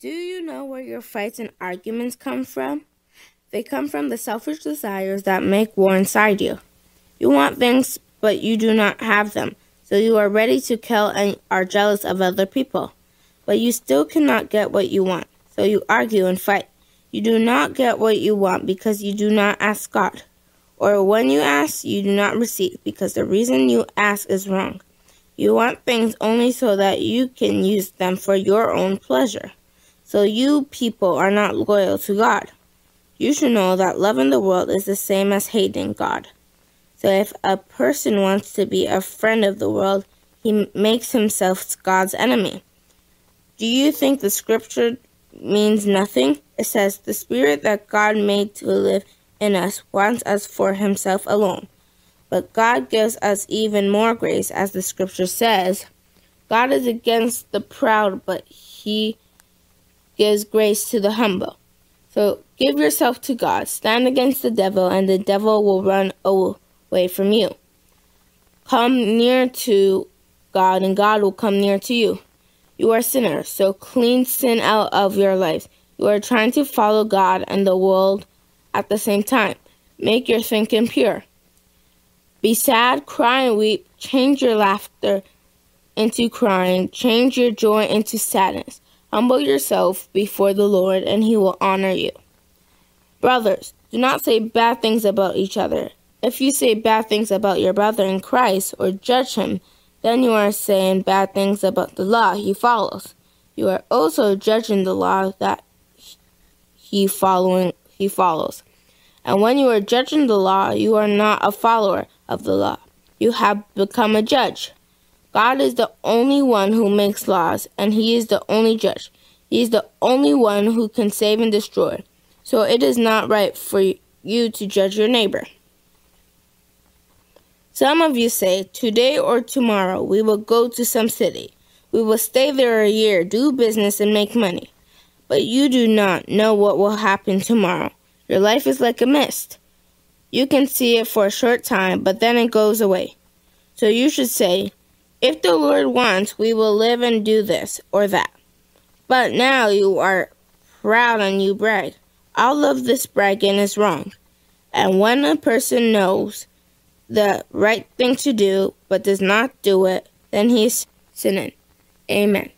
Do you know where your fights and arguments come from? They come from the selfish desires that make war inside you. You want things, but you do not have them, so you are ready to kill and are jealous of other people. But you still cannot get what you want, so you argue and fight. You do not get what you want because you do not ask God. Or when you ask, you do not receive because the reason you ask is wrong. You want things only so that you can use them for your own pleasure. So you people are not loyal to God. You should know that loving the world is the same as hating God. So if a person wants to be a friend of the world, he makes himself God's enemy. Do you think the scripture means nothing? It says, The spirit that God made to live in us wants us for himself alone. But God gives us even more grace, as the scripture says. God is against the proud, but he gives grace to the humble. So give yourself to God, stand against the devil, and the devil will run away from you. Come near to God, and God will come near to you. You are sinners, so clean sin out of your lives. You are trying to follow God and the world at the same time. Make your thinking pure. Be sad, cry, and weep. Change your laughter into crying. Change your joy into sadness. Humble yourself before the Lord, and he will honor you. Brothers, do not say bad things about each other. If you say bad things about your brother in Christ or judge him, then you are saying bad things about the law he follows. You are also judging the law that he following he follows. And when you are judging the law, you are not a follower of the law. You have become a judge. God is the only one who makes laws, and He is the only judge. He is the only one who can save and destroy. So it is not right for you to judge your neighbor. Some of you say, Today or tomorrow we will go to some city. We will stay there a year, do business, and make money. But you do not know what will happen tomorrow. Your life is like a mist. You can see it for a short time, but then it goes away. So you should say, if the Lord wants, we will live and do this or that. But now you are proud and you brag. All of this bragging is wrong. And when a person knows the right thing to do but does not do it, then he's sinning. Amen.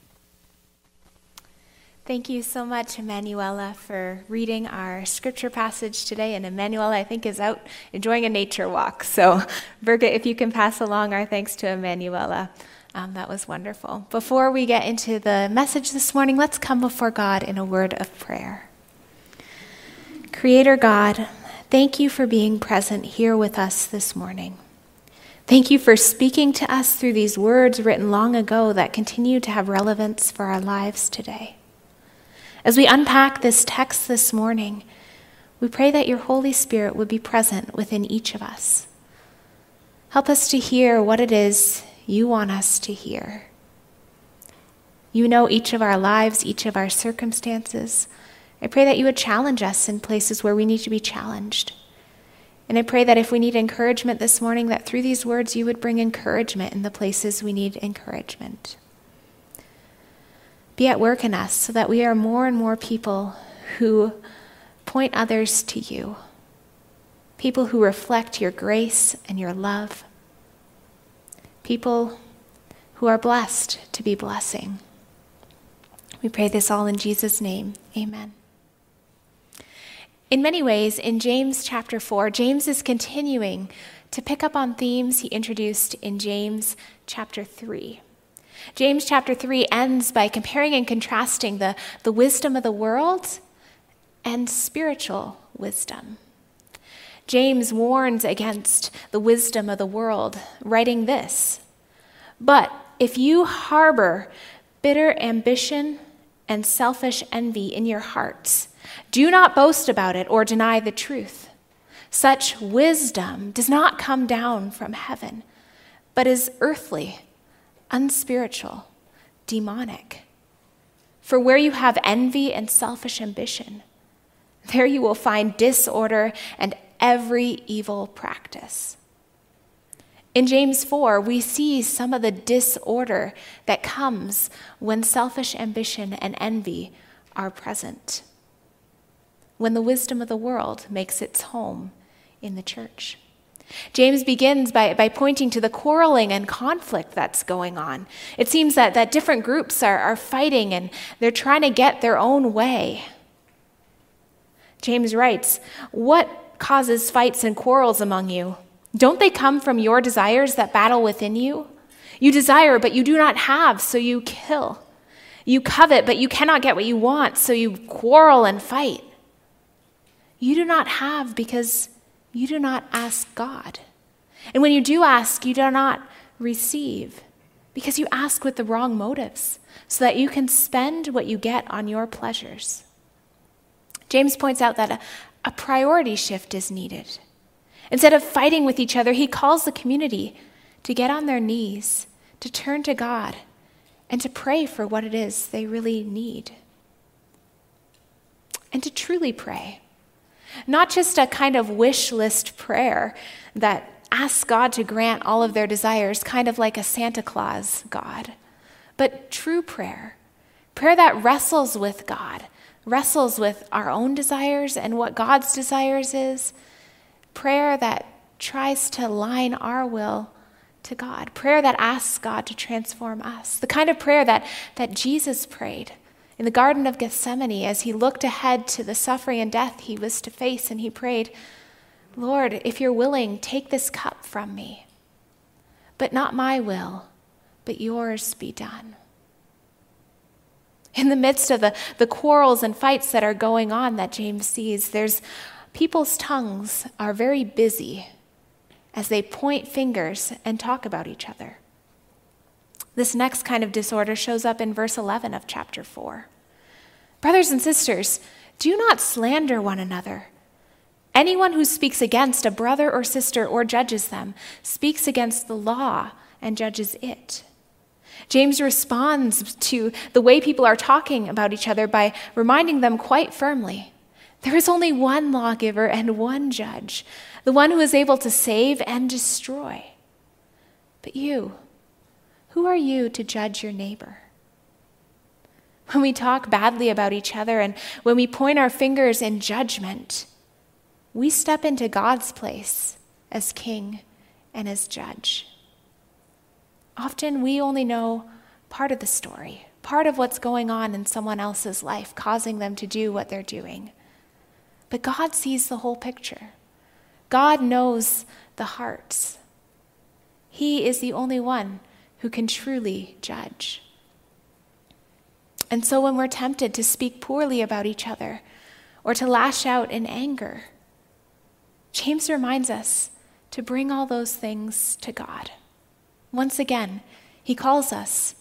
Thank you so much, Emanuela, for reading our scripture passage today. And Emanuela, I think, is out enjoying a nature walk. So, Birgit, if you can pass along our thanks to Emanuela, um, that was wonderful. Before we get into the message this morning, let's come before God in a word of prayer. Creator God, thank you for being present here with us this morning. Thank you for speaking to us through these words written long ago that continue to have relevance for our lives today. As we unpack this text this morning, we pray that your Holy Spirit would be present within each of us. Help us to hear what it is you want us to hear. You know each of our lives, each of our circumstances. I pray that you would challenge us in places where we need to be challenged. And I pray that if we need encouragement this morning, that through these words you would bring encouragement in the places we need encouragement be at work in us so that we are more and more people who point others to you, people who reflect your grace and your love, people who are blessed to be blessing. We pray this all in Jesus' name. Amen. In many ways, in James chapter 4, James is continuing to pick up on themes he introduced in James chapter 3. James chapter 3 ends by comparing and contrasting the, the wisdom of the world and spiritual wisdom. James warns against the wisdom of the world, writing this But if you harbor bitter ambition and selfish envy in your hearts, do not boast about it or deny the truth. Such wisdom does not come down from heaven, but is earthly unspiritual, demonic. For where you have envy and selfish ambition, there you will find disorder and every evil practice. In James 4, we see some of the disorder that comes when selfish ambition and envy are present, when the wisdom of the world makes its home in the church. James begins by, by pointing to the quarreling and conflict that's going on. It seems that, that different groups are, are fighting and they're trying to get their own way. James writes, What causes fights and quarrels among you? Don't they come from your desires that battle within you? You desire, but you do not have, so you kill. You covet, but you cannot get what you want, so you quarrel and fight. You do not have because you do not ask God. And when you do ask, you do not receive because you ask with the wrong motives so that you can spend what you get on your pleasures. James points out that a, a priority shift is needed. Instead of fighting with each other, he calls the community to get on their knees, to turn to God, and to pray for what it is they really need. And to truly pray. Not just a kind of wish list prayer that asks God to grant all of their desires, kind of like a Santa Claus God, but true prayer. Prayer that wrestles with God, wrestles with our own desires and what God's desires is. Prayer that tries to line our will to God. Prayer that asks God to transform us. The kind of prayer that, that Jesus prayed in the Garden of Gethsemane as he looked ahead to the suffering and death he was to face, and he prayed, Lord, if you're willing, take this cup from me. But not my will, but yours be done. In the midst of the, the quarrels and fights that are going on that James sees, there's people's tongues are very busy as they point fingers and talk about each other. This next kind of disorder shows up in verse 11 of chapter 4. Brothers and sisters, do not slander one another. Anyone who speaks against a brother or sister or judges them speaks against the law and judges it. James responds to the way people are talking about each other by reminding them quite firmly there is only one lawgiver and one judge, the one who is able to save and destroy. But you, who are you to judge your neighbor? When we talk badly about each other and when we point our fingers in judgment, we step into God's place as king and as judge. Often we only know part of the story, part of what's going on in someone else's life, causing them to do what they're doing. But God sees the whole picture. God knows the hearts. He is the only one who can truly judge. And so when we're tempted to speak poorly about each other or to lash out in anger, James reminds us to bring all those things to God. Once again, he calls us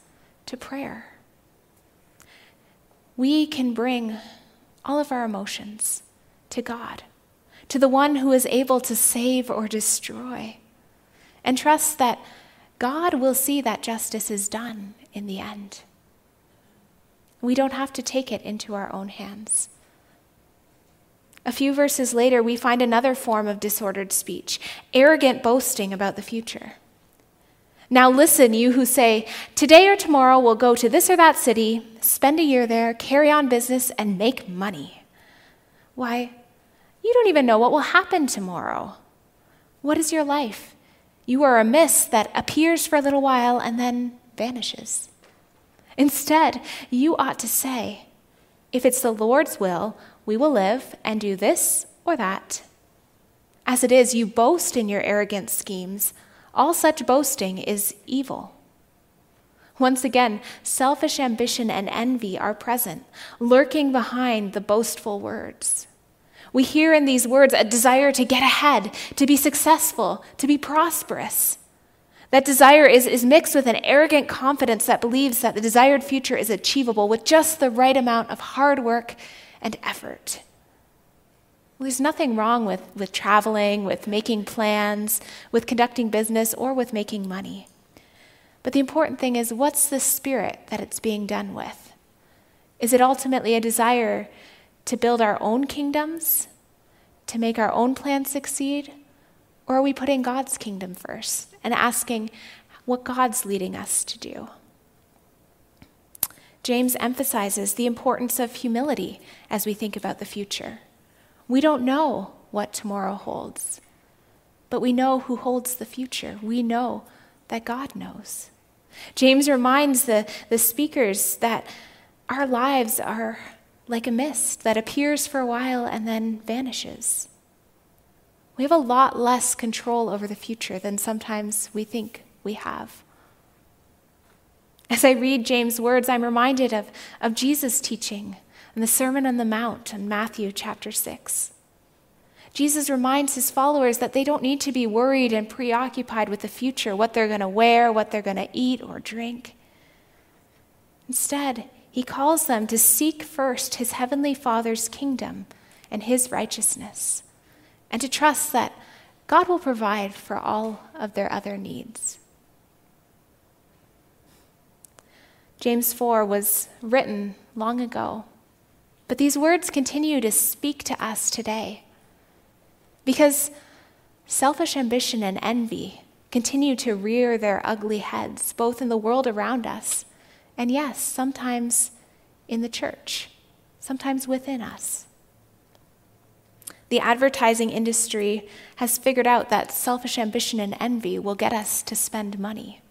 to prayer. We can bring all of our emotions to God, to the one who is able to save or destroy, and trust that God will see that justice is done in the end. We don't have to take it into our own hands. A few verses later, we find another form of disordered speech arrogant boasting about the future. Now, listen, you who say, Today or tomorrow we'll go to this or that city, spend a year there, carry on business, and make money. Why, you don't even know what will happen tomorrow. What is your life? You are a mist that appears for a little while and then vanishes. Instead, you ought to say, If it's the Lord's will, we will live and do this or that. As it is, you boast in your arrogant schemes. All such boasting is evil. Once again, selfish ambition and envy are present, lurking behind the boastful words. We hear in these words a desire to get ahead, to be successful, to be prosperous. That desire is, is mixed with an arrogant confidence that believes that the desired future is achievable with just the right amount of hard work and effort. Well, there's nothing wrong with, with traveling, with making plans, with conducting business, or with making money. But the important thing is what's the spirit that it's being done with? Is it ultimately a desire to build our own kingdoms, to make our own plans succeed? Or are we putting God's kingdom first and asking what God's leading us to do? James emphasizes the importance of humility as we think about the future. We don't know what tomorrow holds, but we know who holds the future. We know that God knows. James reminds the, the speakers that our lives are like a mist that appears for a while and then vanishes. We have a lot less control over the future than sometimes we think we have. As I read James' words, I'm reminded of, of Jesus' teaching in the Sermon on the Mount in Matthew chapter 6. Jesus reminds his followers that they don't need to be worried and preoccupied with the future, what they're going to wear, what they're going to eat or drink. Instead, he calls them to seek first his heavenly Father's kingdom and his righteousness, and to trust that God will provide for all of their other needs. James 4 was written long ago, but these words continue to speak to us today. Because selfish ambition and envy continue to rear their ugly heads, both in the world around us and, yes, sometimes in the church, sometimes within us. The advertising industry has figured out that selfish ambition and envy will get us to spend money.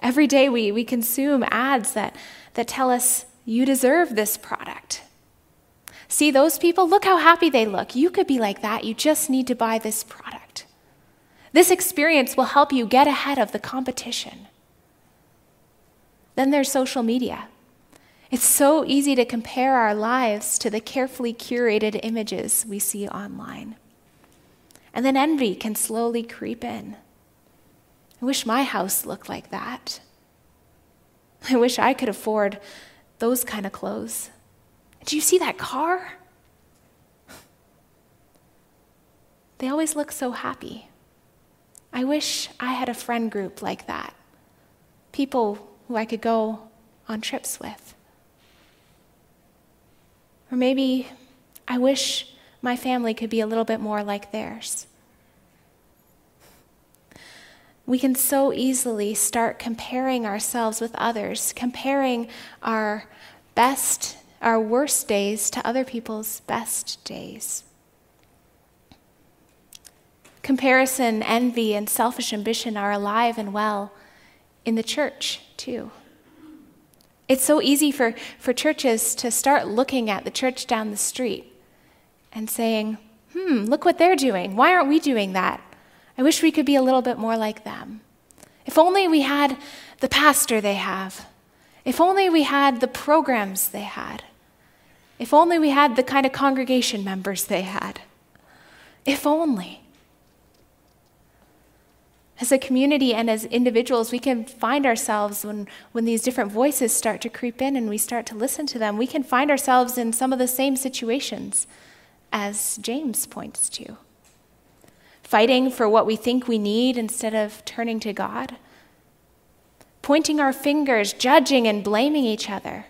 Every day we, we consume ads that, that tell us, you deserve this product. See those people? Look how happy they look. You could be like that. You just need to buy this product. This experience will help you get ahead of the competition. Then there's social media. It's so easy to compare our lives to the carefully curated images we see online. And then envy can slowly creep in. I wish my house looked like that. I wish I could afford those kind of clothes. Do you see that car? They always look so happy. I wish I had a friend group like that. People who I could go on trips with. Or maybe I wish my family could be a little bit more like theirs we can so easily start comparing ourselves with others, comparing our best, our worst days to other people's best days. Comparison, envy, and selfish ambition are alive and well in the church, too. It's so easy for, for churches to start looking at the church down the street and saying, hmm, look what they're doing. Why aren't we doing that? I wish we could be a little bit more like them. If only we had the pastor they have. If only we had the programs they had. If only we had the kind of congregation members they had. If only. As a community and as individuals, we can find ourselves when, when these different voices start to creep in and we start to listen to them, we can find ourselves in some of the same situations as James points to. Fighting for what we think we need instead of turning to God, pointing our fingers, judging and blaming each other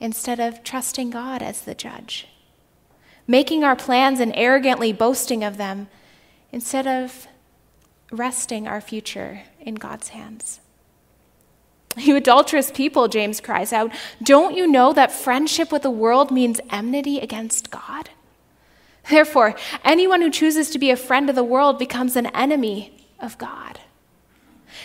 instead of trusting God as the judge, making our plans and arrogantly boasting of them instead of resting our future in God's hands. You adulterous people, James cries out, don't you know that friendship with the world means enmity against God? Therefore, anyone who chooses to be a friend of the world becomes an enemy of God.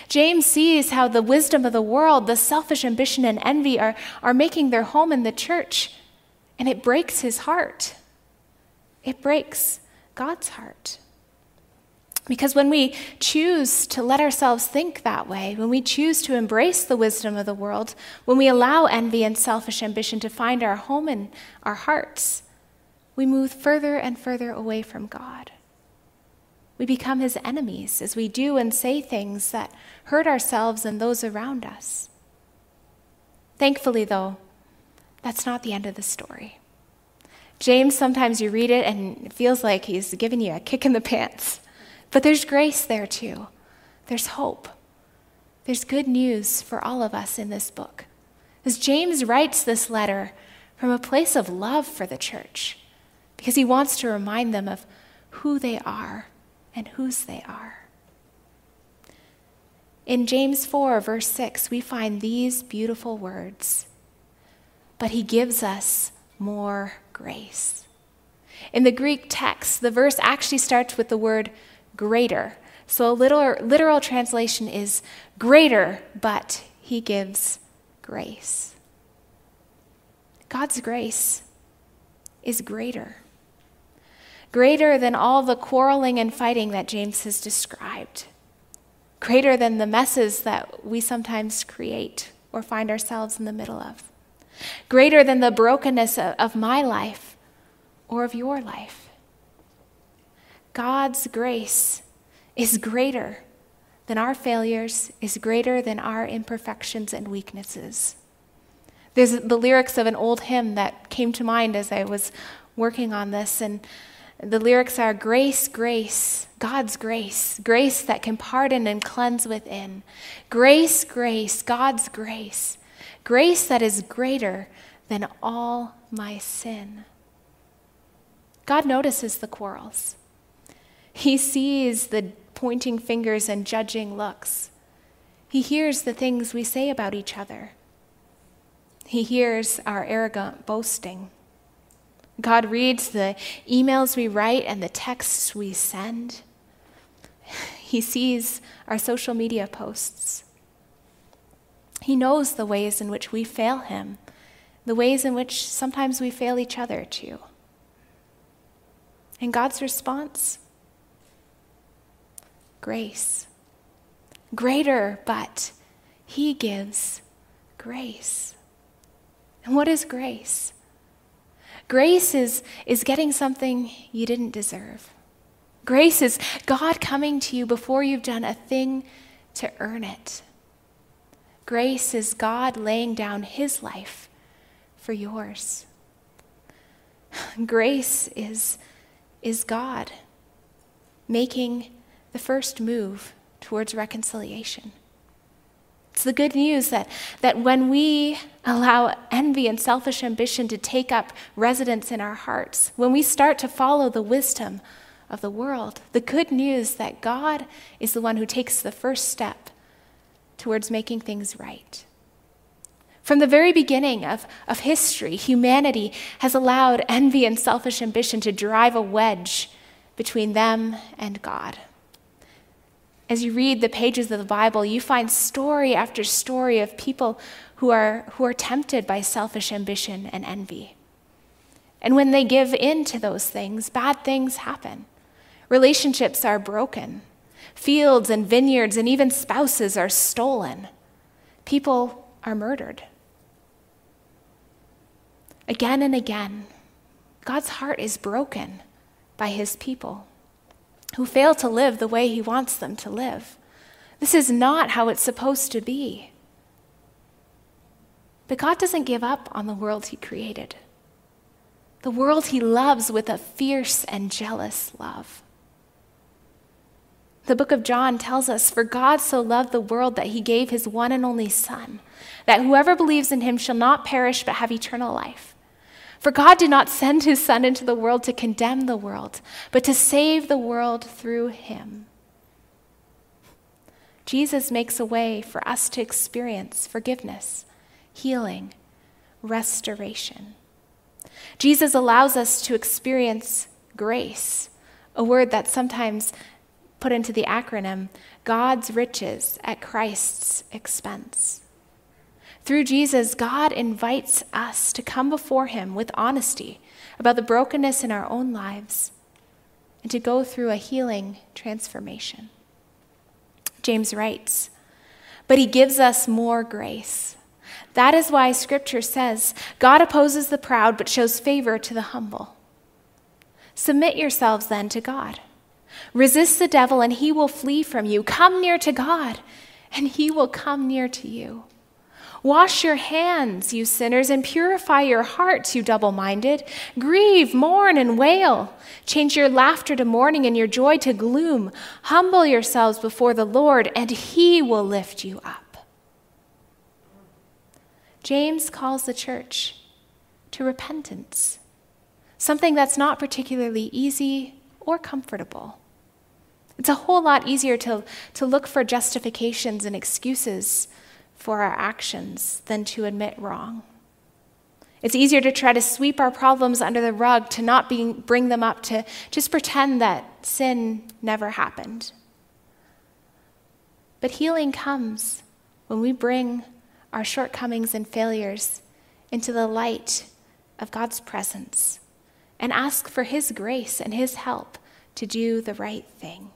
James sees how the wisdom of the world, the selfish ambition and envy are, are making their home in the church, and it breaks his heart. It breaks God's heart. Because when we choose to let ourselves think that way, when we choose to embrace the wisdom of the world, when we allow envy and selfish ambition to find our home in our hearts, we move further and further away from God. We become his enemies as we do and say things that hurt ourselves and those around us. Thankfully, though, that's not the end of the story. James, sometimes you read it and it feels like he's giving you a kick in the pants. But there's grace there too. There's hope. There's good news for all of us in this book. As James writes this letter from a place of love for the church, because he wants to remind them of who they are and whose they are. In James 4, verse 6, we find these beautiful words but he gives us more grace. In the Greek text, the verse actually starts with the word greater. So a literal, literal translation is greater, but he gives grace. God's grace is greater. Greater than all the quarreling and fighting that James has described. Greater than the messes that we sometimes create or find ourselves in the middle of. Greater than the brokenness of my life or of your life. God's grace is greater than our failures, is greater than our imperfections and weaknesses. There's the lyrics of an old hymn that came to mind as I was working on this, and the lyrics are Grace, grace, God's grace, grace that can pardon and cleanse within. Grace, grace, God's grace, grace that is greater than all my sin. God notices the quarrels. He sees the pointing fingers and judging looks. He hears the things we say about each other. He hears our arrogant boasting. God reads the emails we write and the texts we send. He sees our social media posts. He knows the ways in which we fail Him, the ways in which sometimes we fail each other too. And God's response? Grace. Greater, but He gives grace. And what is grace? Grace is, is getting something you didn't deserve. Grace is God coming to you before you've done a thing to earn it. Grace is God laying down his life for yours. Grace is, is God making the first move towards reconciliation. It's the good news that, that when we allow envy and selfish ambition to take up residence in our hearts, when we start to follow the wisdom of the world, the good news that God is the one who takes the first step towards making things right. From the very beginning of, of history, humanity has allowed envy and selfish ambition to drive a wedge between them and God. As you read the pages of the Bible, you find story after story of people who are, who are tempted by selfish ambition and envy. And when they give in to those things, bad things happen. Relationships are broken. Fields and vineyards and even spouses are stolen. People are murdered. Again and again, God's heart is broken by his people who fail to live the way He wants them to live. This is not how it's supposed to be. But God doesn't give up on the world He created, the world He loves with a fierce and jealous love. The book of John tells us, For God so loved the world that he gave his one and only Son, that whoever believes in him shall not perish but have eternal life. For God did not send his Son into the world to condemn the world, but to save the world through him. Jesus makes a way for us to experience forgiveness, healing, restoration. Jesus allows us to experience grace, a word that's sometimes put into the acronym God's riches at Christ's expense. Through Jesus, God invites us to come before Him with honesty about the brokenness in our own lives and to go through a healing transformation. James writes, But He gives us more grace. That is why Scripture says, God opposes the proud but shows favor to the humble. Submit yourselves then to God. Resist the devil, and he will flee from you. Come near to God, and he will come near to you. Wash your hands, you sinners, and purify your hearts, you double minded. Grieve, mourn, and wail. Change your laughter to mourning and your joy to gloom. Humble yourselves before the Lord, and he will lift you up. James calls the church to repentance, something that's not particularly easy or comfortable. It's a whole lot easier to, to look for justifications and excuses for our actions than to admit wrong. It's easier to try to sweep our problems under the rug, to not being, bring them up, to just pretend that sin never happened. But healing comes when we bring our shortcomings and failures into the light of God's presence and ask for His grace and His help to do the right thing.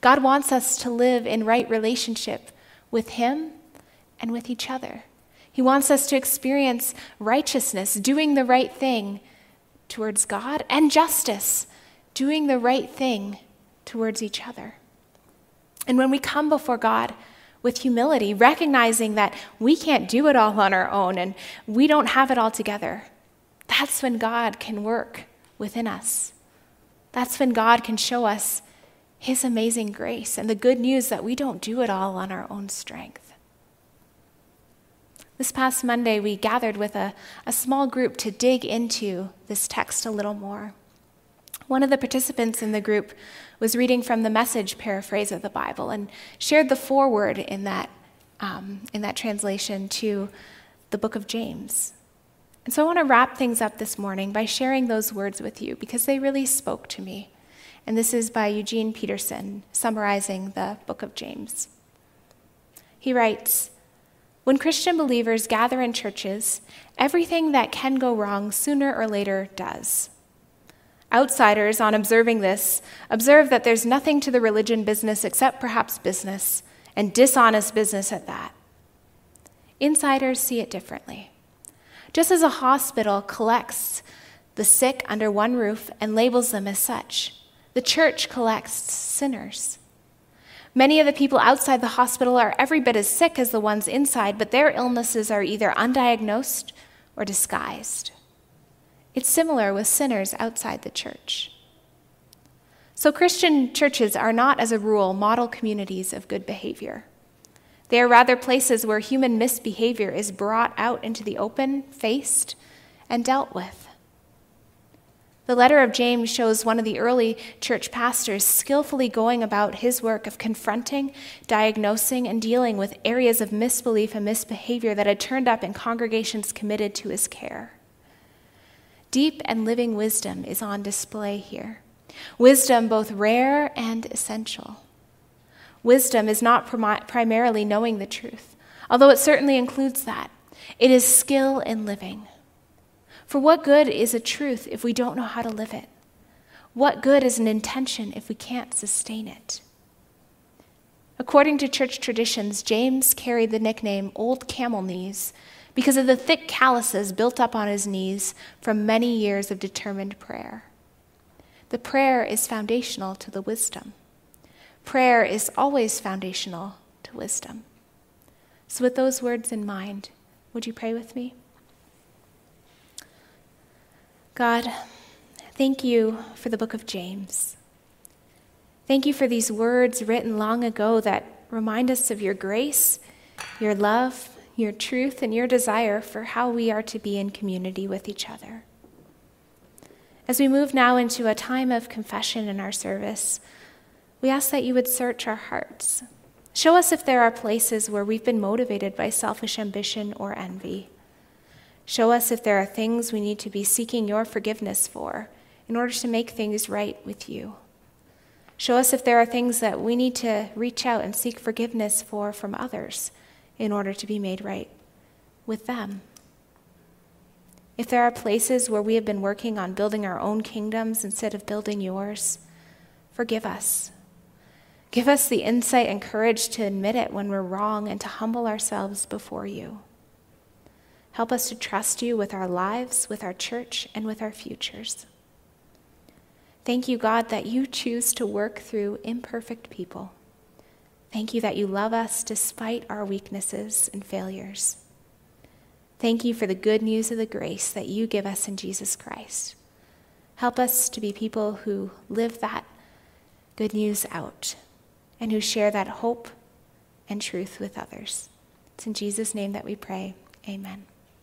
God wants us to live in right relationship with Him and with each other. He wants us to experience righteousness, doing the right thing towards God, and justice, doing the right thing towards each other. And when we come before God with humility, recognizing that we can't do it all on our own and we don't have it all together, that's when God can work within us. That's when God can show us His amazing grace and the good news that we don't do it all on our own strength. This past Monday, we gathered with a, a small group to dig into this text a little more. One of the participants in the group was reading from the message paraphrase of the Bible and shared the foreword in that, um, in that translation to the book of James. And so I want to wrap things up this morning by sharing those words with you because they really spoke to me. And this is by Eugene Peterson, summarizing the book of James. He writes When Christian believers gather in churches, everything that can go wrong sooner or later does. Outsiders, on observing this, observe that there's nothing to the religion business except perhaps business, and dishonest business at that. Insiders see it differently. Just as a hospital collects the sick under one roof and labels them as such, the church collects sinners. Many of the people outside the hospital are every bit as sick as the ones inside, but their illnesses are either undiagnosed or disguised. It's similar with sinners outside the church. So, Christian churches are not, as a rule, model communities of good behavior. They are rather places where human misbehavior is brought out into the open, faced, and dealt with. The letter of James shows one of the early church pastors skillfully going about his work of confronting, diagnosing, and dealing with areas of misbelief and misbehavior that had turned up in congregations committed to his care. Deep and living wisdom is on display here. Wisdom both rare and essential. Wisdom is not prim- primarily knowing the truth, although it certainly includes that. It is skill in living. For what good is a truth if we don't know how to live it? What good is an intention if we can't sustain it? According to church traditions, James carried the nickname Old Camel Knees because of the thick calluses built up on his knees from many years of determined prayer. The prayer is foundational to the wisdom. Prayer is always foundational to wisdom. So, with those words in mind, would you pray with me? God, thank you for the book of James. Thank you for these words written long ago that remind us of your grace, your love, your truth, and your desire for how we are to be in community with each other. As we move now into a time of confession in our service, we ask that you would search our hearts. Show us if there are places where we've been motivated by selfish ambition or envy. Show us if there are things we need to be seeking your forgiveness for in order to make things right with you. Show us if there are things that we need to reach out and seek forgiveness for from others in order to be made right with them. If there are places where we have been working on building our own kingdoms instead of building yours, forgive us. Give us the insight and courage to admit it when we're wrong and to humble ourselves before you. Help us to trust you with our lives, with our church, and with our futures. Thank you, God, that you choose to work through imperfect people. Thank you that you love us despite our weaknesses and failures. Thank you for the good news of the grace that you give us in Jesus Christ. Help us to be people who live that good news out and who share that hope and truth with others. It's in Jesus' name that we pray. Amen.